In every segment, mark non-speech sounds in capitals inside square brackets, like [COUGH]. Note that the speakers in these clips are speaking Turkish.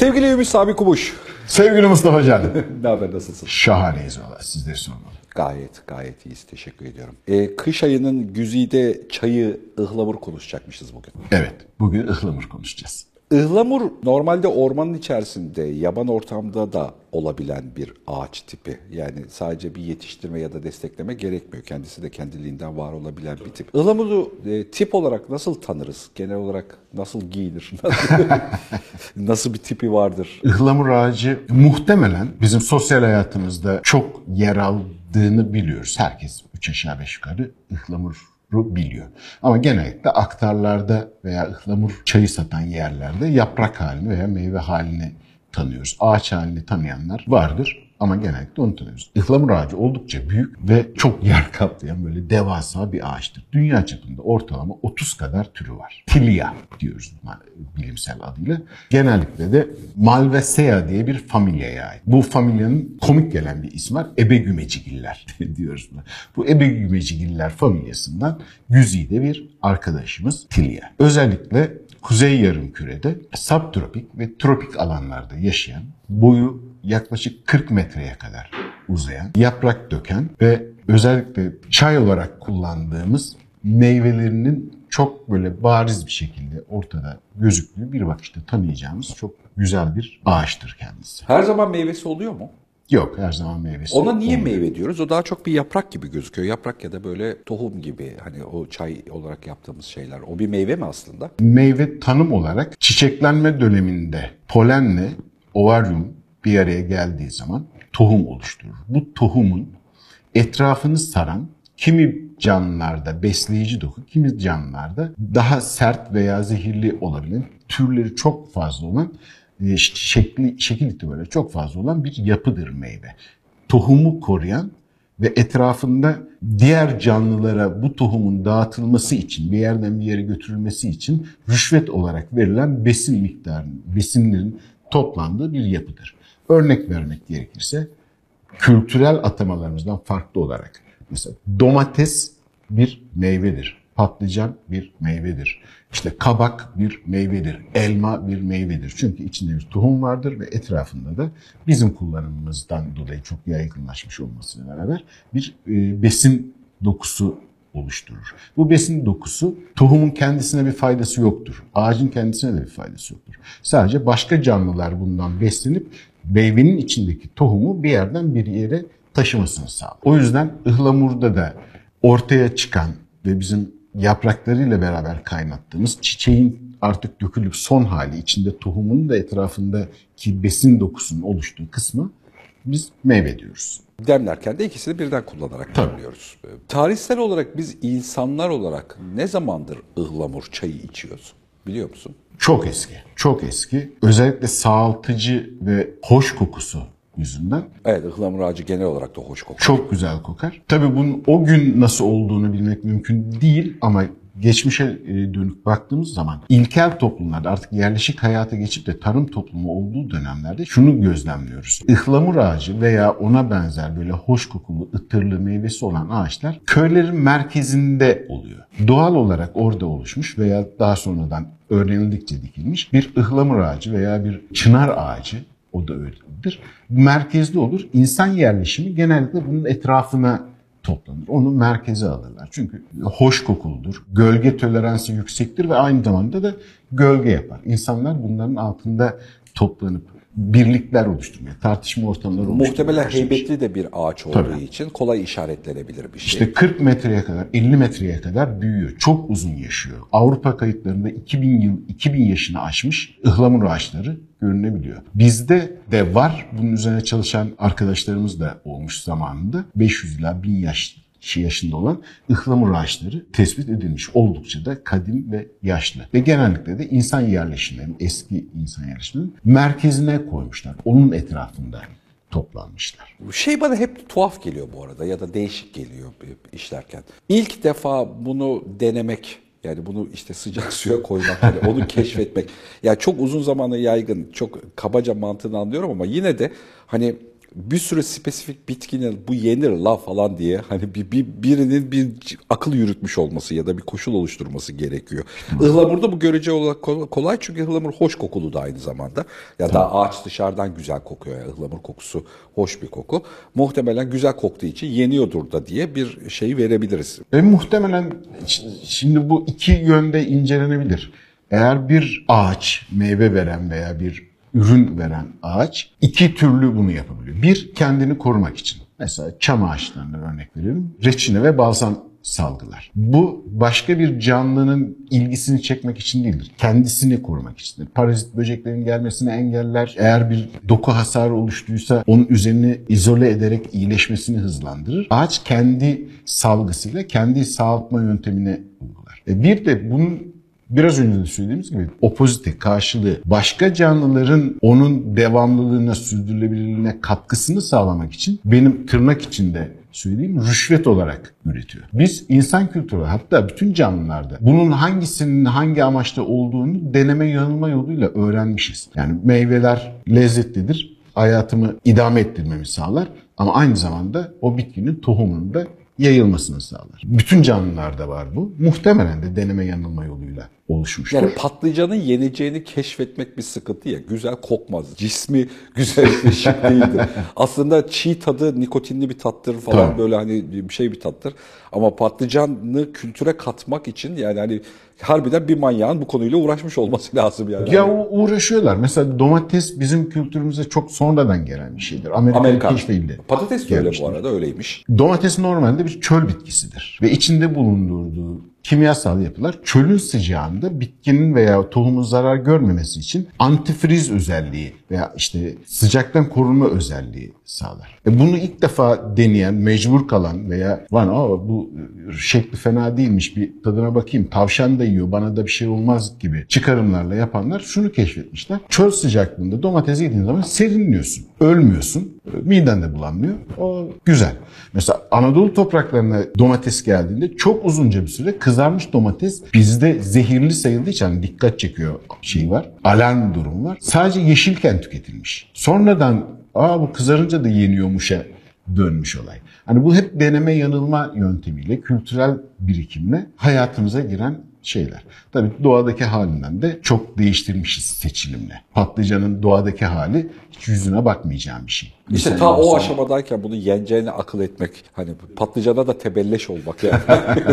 Sevgili Ümit Sami Kumuş. Sevgili Mustafa Can. [LAUGHS] ne haber nasılsın? Şahaneyiz valla sizleri sormalı. Gayet gayet iyiyiz teşekkür ediyorum. Ee, kış ayının güzide çayı ıhlamur konuşacakmışız bugün. Evet bugün ıhlamur konuşacağız. Ihlamur normalde ormanın içerisinde, yaban ortamda da olabilen bir ağaç tipi. Yani sadece bir yetiştirme ya da destekleme gerekmiyor. Kendisi de kendiliğinden var olabilen bir tip. Ihlamuru e, tip olarak nasıl tanırız? Genel olarak nasıl giyinir? [LAUGHS] [LAUGHS] nasıl bir tipi vardır? Ihlamur ağacı muhtemelen bizim sosyal hayatımızda çok yer aldığını biliyoruz. Herkes üç aşağı beş yukarı ıhlamur biliyor. Ama genellikle aktarlarda veya ıhlamur çayı satan yerlerde yaprak halini veya meyve halini tanıyoruz. Ağaç halini tanıyanlar vardır ama genellikle onu tanıyoruz. Ihlamur ağacı oldukça büyük ve çok yer kaplayan böyle devasa bir ağaçtır. Dünya çapında ortalama 30 kadar türü var. Tilia diyoruz bilimsel adıyla. Genellikle de Malvaceae diye bir familyaya ait. Bu familyanın komik gelen bir ismi var. Ebegümecigiller [LAUGHS] diyoruz. Bu Ebegümecigiller familyasından güzide bir arkadaşımız Tilia. Özellikle Kuzey Yarımküre'de subtropik ve tropik alanlarda yaşayan, boyu yaklaşık 40 metreye kadar uzayan, yaprak döken ve özellikle çay olarak kullandığımız meyvelerinin çok böyle bariz bir şekilde ortada gözüktüğü bir bakışta tanıyacağımız çok güzel bir ağaçtır kendisi. Her zaman meyvesi oluyor mu? Yok her zaman meyvesi. Ona niye olmuyor. meyve diyoruz? O daha çok bir yaprak gibi gözüküyor. Yaprak ya da böyle tohum gibi hani o çay olarak yaptığımız şeyler. O bir meyve mi aslında? Meyve tanım olarak çiçeklenme döneminde polenle ovaryum bir araya geldiği zaman tohum oluşturur. Bu tohumun etrafını saran kimi canlılarda besleyici doku, kimi canlılarda daha sert veya zehirli olabilen, türleri çok fazla olan, e, şekli, şekil itibariyle çok fazla olan bir yapıdır meyve. Tohumu koruyan ve etrafında diğer canlılara bu tohumun dağıtılması için, bir yerden bir yere götürülmesi için rüşvet olarak verilen besin miktarı, besinlerin toplandığı bir yapıdır. Örnek vermek gerekirse kültürel atamalarımızdan farklı olarak mesela domates bir meyvedir. Patlıcan bir meyvedir. İşte kabak bir meyvedir. Elma bir meyvedir. Çünkü içinde bir tohum vardır ve etrafında da bizim kullanımımızdan dolayı çok yaygınlaşmış olmasıyla beraber bir e, besin dokusu oluşturur. Bu besin dokusu tohumun kendisine bir faydası yoktur. Ağacın kendisine de bir faydası yoktur. Sadece başka canlılar bundan beslenip meyvenin içindeki tohumu bir yerden bir yere taşımasını sağlar. O yüzden ıhlamurda da ortaya çıkan ve bizim yapraklarıyla beraber kaynattığımız çiçeğin artık dökülüp son hali içinde tohumun da etrafındaki besin dokusunun oluştuğu kısmı biz meyve diyoruz. Demlerken de ikisini birden kullanarak demliyoruz. Tarihsel olarak biz insanlar olarak ne zamandır ıhlamur çayı içiyoruz biliyor musun? Çok eski, çok eski. Özellikle sağaltıcı ve hoş kokusu yüzünden. Evet ıhlamur ağacı genel olarak da hoş kokar. Çok güzel kokar. Tabii bunun o gün nasıl olduğunu bilmek mümkün değil ama geçmişe e, dönük baktığımız zaman ilkel toplumlarda artık yerleşik hayata geçip de tarım toplumu olduğu dönemlerde şunu gözlemliyoruz. Ihlamur ağacı veya ona benzer böyle hoş kokulu, ıtırlı meyvesi olan ağaçlar köylerin merkezinde oluyor. Doğal olarak orada oluşmuş veya daha sonradan öğrenildikçe dikilmiş bir ıhlamur ağacı veya bir çınar ağacı o da öyledir. Merkezde olur. İnsan yerleşimi genellikle bunun etrafına toplanır. Onu merkeze alırlar. Çünkü hoş kokuludur, gölge toleransı yüksektir ve aynı zamanda da gölge yapar. İnsanlar bunların altında toplanıp birlikler oluşturmaya, tartışma ortamları oluşturmaya Muhtemelen heybetli de bir ağaç olduğu Tabii. için kolay işaretlenebilir bir şey. İşte 40 metreye kadar, 50 metreye kadar büyüyor. Çok uzun yaşıyor. Avrupa kayıtlarında 2000 yıl, 2000 yaşını aşmış ıhlamur ağaçları görünebiliyor. Bizde de var. Bunun üzerine çalışan arkadaşlarımız da olmuş zamanında. 500 ila 1000 yaş yaşında olan ıhlamur ağaçları tespit edilmiş. Oldukça da kadim ve yaşlı. Ve genellikle de insan yerleşimlerinin, eski insan yerleşimlerinin merkezine koymuşlar. Onun etrafında toplanmışlar. Şey bana hep tuhaf geliyor bu arada ya da değişik geliyor işlerken. İlk defa bunu denemek yani bunu işte sıcak [LAUGHS] suya koymak, yani onu keşfetmek. Yani çok uzun zamanı yaygın, çok kabaca mantığını anlıyorum ama yine de hani bir sürü spesifik bitkinin bu yenir la falan diye hani bir, bir birinin bir akıl yürütmüş olması ya da bir koşul oluşturması gerekiyor. Ihlamurda bu görece olarak kolay çünkü ıhlamur hoş kokulu da aynı zamanda. Ya da ağaç dışarıdan güzel kokuyor. Yani ıhlamur kokusu hoş bir koku. Muhtemelen güzel koktuğu için yeniyordur da diye bir şey verebiliriz. Ve muhtemelen şimdi bu iki yönde incelenebilir. Eğer bir ağaç meyve veren veya bir ürün veren ağaç iki türlü bunu yapabiliyor. Bir kendini korumak için. Mesela çam ağaçlarına örnek veriyorum. Reçine ve balsam salgılar. Bu başka bir canlının ilgisini çekmek için değildir. Kendisini korumak içindir. Parazit böceklerin gelmesini engeller. Eğer bir doku hasarı oluştuysa onun üzerini izole ederek iyileşmesini hızlandırır. Ağaç kendi salgısıyla kendi sağaltma yöntemine uygular. E bir de bunun biraz önce de söylediğimiz gibi opozite, karşılığı başka canlıların onun devamlılığına, sürdürülebilirliğine katkısını sağlamak için benim tırnak içinde söyleyeyim rüşvet olarak üretiyor. Biz insan kültürü hatta bütün canlılarda bunun hangisinin hangi amaçta olduğunu deneme yanılma yoluyla öğrenmişiz. Yani meyveler lezzetlidir, hayatımı idame ettirmemi sağlar ama aynı zamanda o bitkinin tohumunun da yayılmasını sağlar. Bütün canlılarda var bu. Muhtemelen de deneme yanılma yoluyla oluşmuştur. Yani patlıcanın yeneceğini keşfetmek bir sıkıntı ya. Güzel kokmaz. Cismi [LAUGHS] güzel şey değildir. Aslında çiğ tadı nikotinli bir tattır falan Tabii. böyle hani bir şey bir tattır. Ama patlıcanı kültüre katmak için yani hani harbiden bir manyağın bu konuyla uğraşmış olması [LAUGHS] lazım yani. Ya uğraşıyorlar. Mesela domates bizim kültürümüze çok sonradan gelen bir şeydir. Amerikan, Amerikan. keşfeyle. Patates de öyle bu arada öyleymiş. Domates normalde bir çöl bitkisidir. Ve içinde bulundurduğu kimyasal yapılar çölün sıcağında bitkinin veya tohumun zarar görmemesi için antifriz özelliği veya işte sıcaktan korunma özelliği sağlar. E bunu ilk defa deneyen, mecbur kalan veya lan aa bu şekli fena değilmiş bir tadına bakayım tavşan da yiyor bana da bir şey olmaz gibi çıkarımlarla yapanlar şunu keşfetmişler. Çöl sıcaklığında domates yediğin zaman serinliyorsun. Ölmüyorsun. Miden de bulanmıyor. O güzel. Mesela Anadolu topraklarına domates geldiğinde çok uzunca bir süre kızarmış domates bizde zehirli sayıldığı için hani dikkat çekiyor şey var. Alarm durum var. Sadece yeşilken tüketilmiş. Sonradan aa bu kızarınca da yeniyormuşa dönmüş olay. Hani bu hep deneme yanılma yöntemiyle, kültürel birikimle hayatımıza giren şeyler. Tabii doğadaki halinden de çok değiştirmişiz seçilimle. Patlıcanın doğadaki hali hiç yüzüne bakmayacağım bir şey. İşte ta o aşamadayken bunu yeneceğini akıl etmek. Hani patlıcana da tebelleş olmak yani.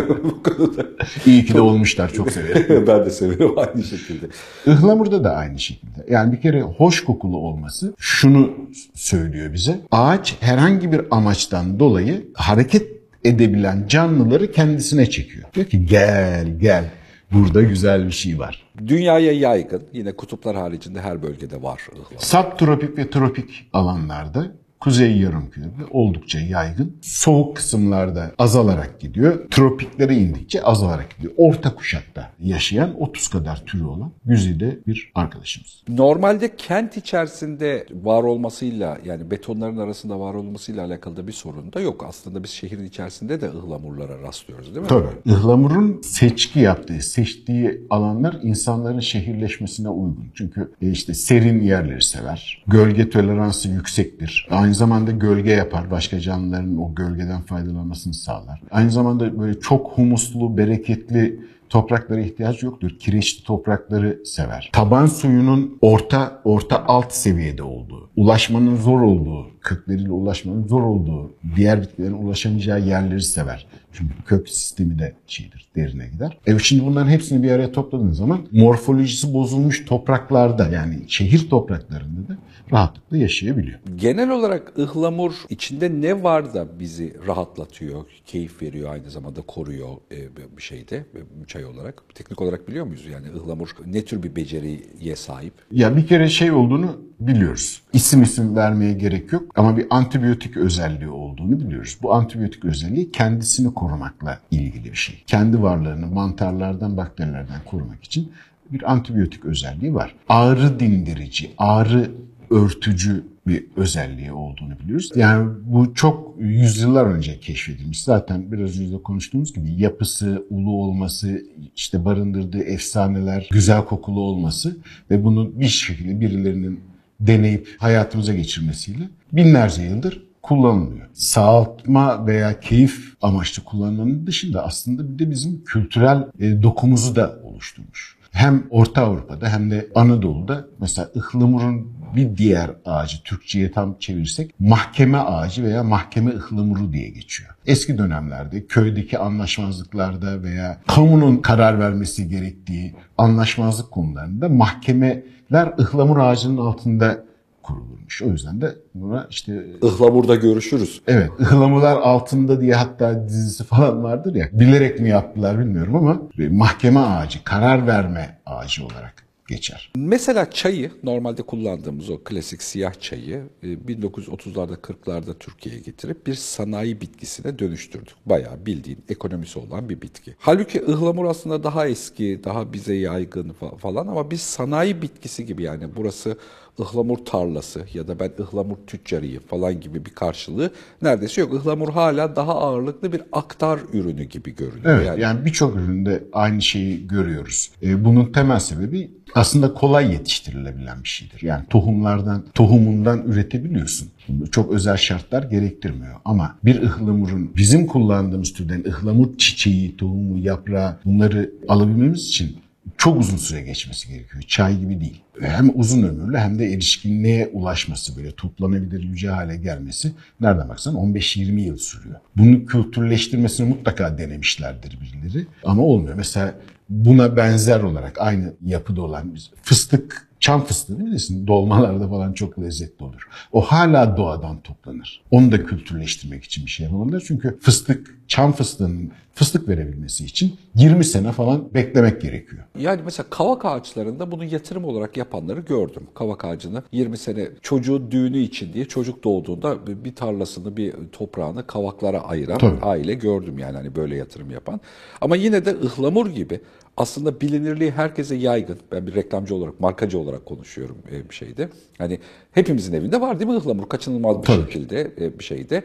[LAUGHS] Bu konuda. İyi ki de olmuşlar çok severim. [LAUGHS] ben de severim aynı şekilde. Ihlamurda da aynı şekilde. Yani bir kere hoş kokulu olması şunu söylüyor bize. Ağaç herhangi bir amaçtan dolayı hareket edebilen canlıları kendisine çekiyor. Diyor ki gel gel burada güzel bir şey var. Dünyaya yaygın yine kutuplar haricinde her bölgede var ıhlamur. Subtropik ve tropik alanlarda Kuzey yarımkürede oldukça yaygın. Soğuk kısımlarda azalarak gidiyor. Tropiklere indikçe azalarak gidiyor. Orta kuşakta yaşayan 30 kadar türü olan güzide bir arkadaşımız. Normalde kent içerisinde var olmasıyla yani betonların arasında var olmasıyla alakalı da bir sorun da yok. Aslında biz şehrin içerisinde de ıhlamurlara rastlıyoruz değil mi? Tabii. Ihlamurun seçki yaptığı, seçtiği alanlar insanların şehirleşmesine uygun. Çünkü e, işte serin yerleri sever. Gölge toleransı yüksektir. Aynı Aynı zamanda gölge yapar. Başka canlıların o gölgeden faydalanmasını sağlar. Aynı zamanda böyle çok humuslu, bereketli topraklara ihtiyaç yoktur. Kireçli toprakları sever. Taban suyunun orta orta alt seviyede olduğu, ulaşmanın zor olduğu, kökleriyle ulaşmanın zor olduğu, diğer bitkilerin ulaşamayacağı yerleri sever. Çünkü kök sistemi de şeydir, derine gider. Evet şimdi bunların hepsini bir araya topladığınız zaman morfolojisi bozulmuş topraklarda yani şehir topraklarında da rahatlıkla yaşayabiliyor. Genel olarak ıhlamur içinde ne var da bizi rahatlatıyor, keyif veriyor, aynı zamanda koruyor e, bir şeyde e, çay olarak? Teknik olarak biliyor muyuz yani ıhlamur ne tür bir beceriye sahip? Ya bir kere şey olduğunu biliyoruz. İsim isim vermeye gerek yok ama bir antibiyotik özelliği olduğunu biliyoruz. Bu antibiyotik özelliği kendisini korumakla ilgili bir şey. Kendi varlığını mantarlardan, bakterilerden korumak için bir antibiyotik özelliği var. Ağrı dindirici, ağrı örtücü bir özelliği olduğunu biliyoruz. Yani bu çok yüzyıllar önce keşfedilmiş. Zaten biraz önce de konuştuğumuz gibi yapısı, ulu olması, işte barındırdığı efsaneler, güzel kokulu olması ve bunu bir şekilde birilerinin deneyip hayatımıza geçirmesiyle binlerce yıldır kullanılıyor. Sağaltma veya keyif amaçlı kullanmanın dışında aslında bir de bizim kültürel e, dokumuzu da oluşturmuş. Hem Orta Avrupa'da hem de Anadolu'da mesela ıhlamurun bir diğer ağacı Türkçe'ye tam çevirirsek mahkeme ağacı veya mahkeme ıhlamuru diye geçiyor. Eski dönemlerde köydeki anlaşmazlıklarda veya kamunun karar vermesi gerektiği anlaşmazlık konularında mahkemeler ıhlamur ağacının altında kurulurmuş. O yüzden de buna işte Ihlamur'da görüşürüz. evet ıhlamurlar altında diye hatta dizisi falan vardır ya. Bilerek mi yaptılar bilmiyorum ama mahkeme ağacı, karar verme ağacı olarak geçer. Mesela çayı normalde kullandığımız o klasik siyah çayı e, 1930'larda 40'larda Türkiye'ye getirip bir sanayi bitkisine dönüştürdük. Bayağı bildiğin ekonomisi olan bir bitki. Halbuki ıhlamur aslında daha eski, daha bize yaygın fa- falan ama biz sanayi bitkisi gibi yani burası ıhlamur tarlası ya da ben ıhlamur tüccarıyım falan gibi bir karşılığı neredeyse yok. Ihlamur hala daha ağırlıklı bir aktar ürünü gibi görünüyor. Evet yani, birçok üründe aynı şeyi görüyoruz. E, bunun temel sebebi aslında kolay yetiştirilebilen bir şeydir. Yani tohumlardan, tohumundan üretebiliyorsun. Çok özel şartlar gerektirmiyor. Ama bir ıhlamurun bizim kullandığımız türden ıhlamur çiçeği, tohumu, yaprağı bunları alabilmemiz için çok uzun süre geçmesi gerekiyor. Çay gibi değil. Hem uzun ömürlü hem de erişkinliğe ulaşması böyle toplanabilir yüce hale gelmesi nereden baksan 15-20 yıl sürüyor. Bunu kültürleştirmesini mutlaka denemişlerdir birileri ama olmuyor. Mesela buna benzer olarak aynı yapıda olan fıstık Çam fıstığı bilirsin dolmalarda falan çok lezzetli olur. O hala doğadan toplanır. Onu da kültürleştirmek için bir şey yapmalılar. Çünkü fıstık, çam fıstığının fıstık verebilmesi için 20 sene falan beklemek gerekiyor. Yani mesela kavak ağaçlarında bunu yatırım olarak yapanları gördüm. Kavak ağacını 20 sene çocuğun düğünü için diye çocuk doğduğunda bir tarlasını, bir toprağını kavaklara ayıran Tabii. aile gördüm yani hani böyle yatırım yapan. Ama yine de ıhlamur gibi aslında bilinirliği herkese yaygın. Ben bir reklamcı olarak, markacı olarak konuşuyorum e, bir şeyde. Hani hepimizin evinde var değil mi ıhlamur? Kaçınılmaz bir Tabii. şekilde e, bir şeyde.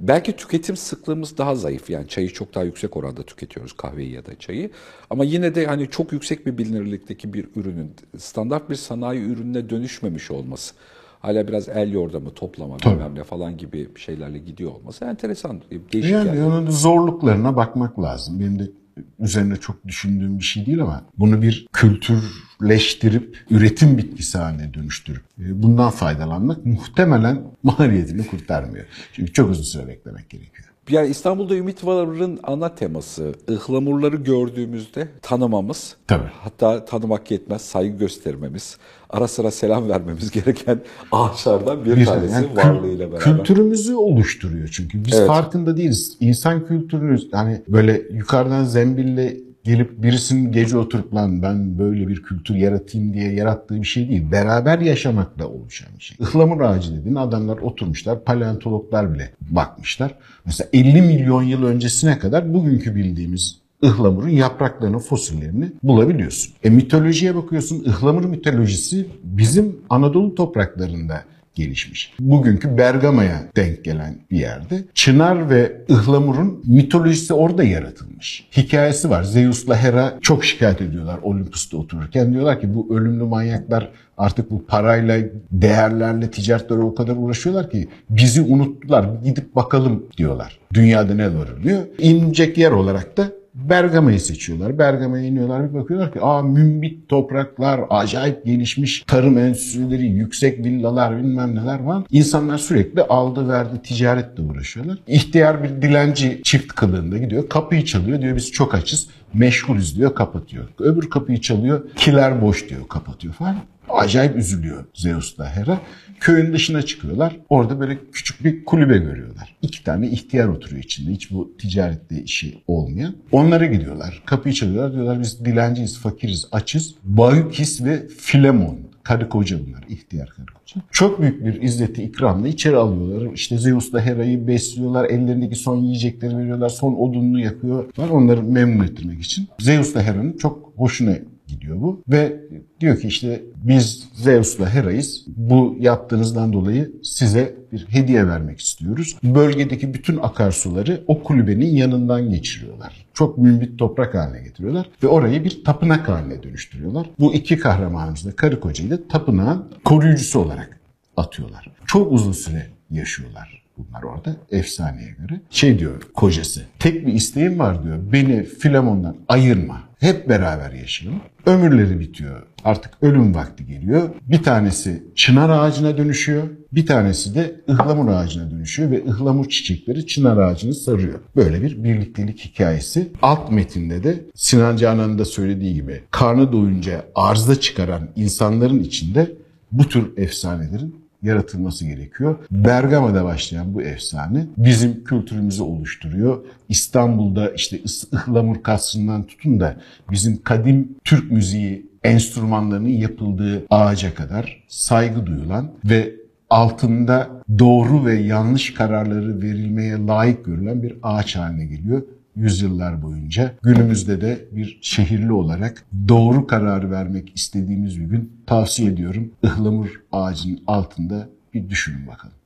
Belki tüketim sıklığımız daha zayıf. Yani çayı çok daha yüksek oranda tüketiyoruz kahveyi ya da çayı. Ama yine de hani çok yüksek bir bilinirlikteki bir ürünün standart bir sanayi ürününe dönüşmemiş olması. Hala biraz el yordamı, toplama, bilmem ne falan gibi şeylerle gidiyor olması enteresan. e, Değişik Yani yani. onun zorluklarına bakmak lazım. Benim de üzerine çok düşündüğüm bir şey değil ama bunu bir kültürleştirip üretim bitkisi haline dönüştürüp e, bundan faydalanmak muhtemelen maliyetini kurtarmıyor. Çünkü çok uzun süre beklemek gerekiyor. Yani İstanbul'da Ümit Var'ın ana teması ıhlamurları gördüğümüzde tanımamız, Tabii. hatta tanımak yetmez saygı göstermemiz, ara sıra selam vermemiz [LAUGHS] gereken ağaçlardan bir, Bir- tanesi yani varlığıyla beraber. Kültürümüzü oluşturuyor çünkü. Biz Evet. farkında değiliz. İnsan kültürünü hani böyle yukarıdan zembille gelip birisinin gece oturup lan ben böyle bir kültür yaratayım diye yarattığı bir şey değil. Beraber yaşamakla oluşan bir şey. Ihlamur ağacı dediğin adamlar oturmuşlar, paleontologlar bile bakmışlar. Mesela 50 milyon yıl öncesine kadar bugünkü bildiğimiz ıhlamurun yapraklarını, fosillerini bulabiliyorsun. E mitolojiye bakıyorsun, ıhlamur mitolojisi bizim Anadolu topraklarında gelişmiş. Bugünkü Bergama'ya denk gelen bir yerde Çınar ve Ihlamur'un mitolojisi orada yaratılmış. Hikayesi var. Zeus'la Hera çok şikayet ediyorlar Olympus'ta otururken. Diyorlar ki bu ölümlü manyaklar artık bu parayla, değerlerle, ticaretlere o kadar uğraşıyorlar ki bizi unuttular. Gidip bakalım diyorlar. Dünyada ne var diyor. İnecek yer olarak da Bergama'yı seçiyorlar. Bergama'ya iniyorlar bir bakıyorlar ki aa mümbit topraklar, acayip gelişmiş tarım enstitüleri, yüksek villalar bilmem neler var. İnsanlar sürekli aldı verdi ticaretle uğraşıyorlar. İhtiyar bir dilenci çift kılığında gidiyor. Kapıyı çalıyor diyor biz çok açız. Meşgulüz diyor kapatıyor. Öbür kapıyı çalıyor. Kiler boş diyor kapatıyor falan. Acayip üzülüyor Zeus'la Hera. Köyün dışına çıkıyorlar. Orada böyle küçük bir kulübe görüyorlar. İki tane ihtiyar oturuyor içinde. Hiç bu ticarette işi olmayan. Onlara gidiyorlar. Kapıyı çalıyorlar. Diyorlar biz dilenciyiz, fakiriz, açız. Baykis ve Filemon. Karı koca bunlar. ihtiyar karı koca. Çok büyük bir izzeti ikramla içeri alıyorlar. İşte Zeus'la Hera'yı besliyorlar. Ellerindeki son yiyecekleri veriyorlar. Son odununu yakıyorlar. Onları memnun ettirmek için. Zeus'la Hera'nın çok hoşuna gidiyor bu. Ve diyor ki işte biz Zeus'la Hera'yız. Bu yaptığınızdan dolayı size bir hediye vermek istiyoruz. Bölgedeki bütün akarsuları o kulübenin yanından geçiriyorlar. Çok mümbit toprak haline getiriyorlar ve orayı bir tapınak haline dönüştürüyorlar. Bu iki kahramanımız da karı kocayı da tapınağın koruyucusu olarak atıyorlar. Çok uzun süre yaşıyorlar bunlar orada efsaneye göre. Şey diyor kocası tek bir isteğim var diyor beni Filamon'dan ayırma. Hep beraber yaşayalım. Ömürleri bitiyor. Artık ölüm vakti geliyor. Bir tanesi çınar ağacına dönüşüyor. Bir tanesi de ıhlamur ağacına dönüşüyor ve ıhlamur çiçekleri çınar ağacını sarıyor. Böyle bir birliktelik hikayesi. Alt metinde de Sinan Canan'ın da söylediği gibi karnı doyunca arzda çıkaran insanların içinde bu tür efsanelerin yaratılması gerekiyor. Bergama'da başlayan bu efsane bizim kültürümüzü oluşturuyor. İstanbul'da işte ıhlamur kasrından tutun da bizim kadim Türk müziği enstrümanlarının yapıldığı ağaca kadar saygı duyulan ve altında doğru ve yanlış kararları verilmeye layık görülen bir ağaç haline geliyor yüzyıllar boyunca. Günümüzde de bir şehirli olarak doğru kararı vermek istediğimiz bir gün tavsiye ediyorum. Ihlamur ağacının altında bir düşünün bakalım.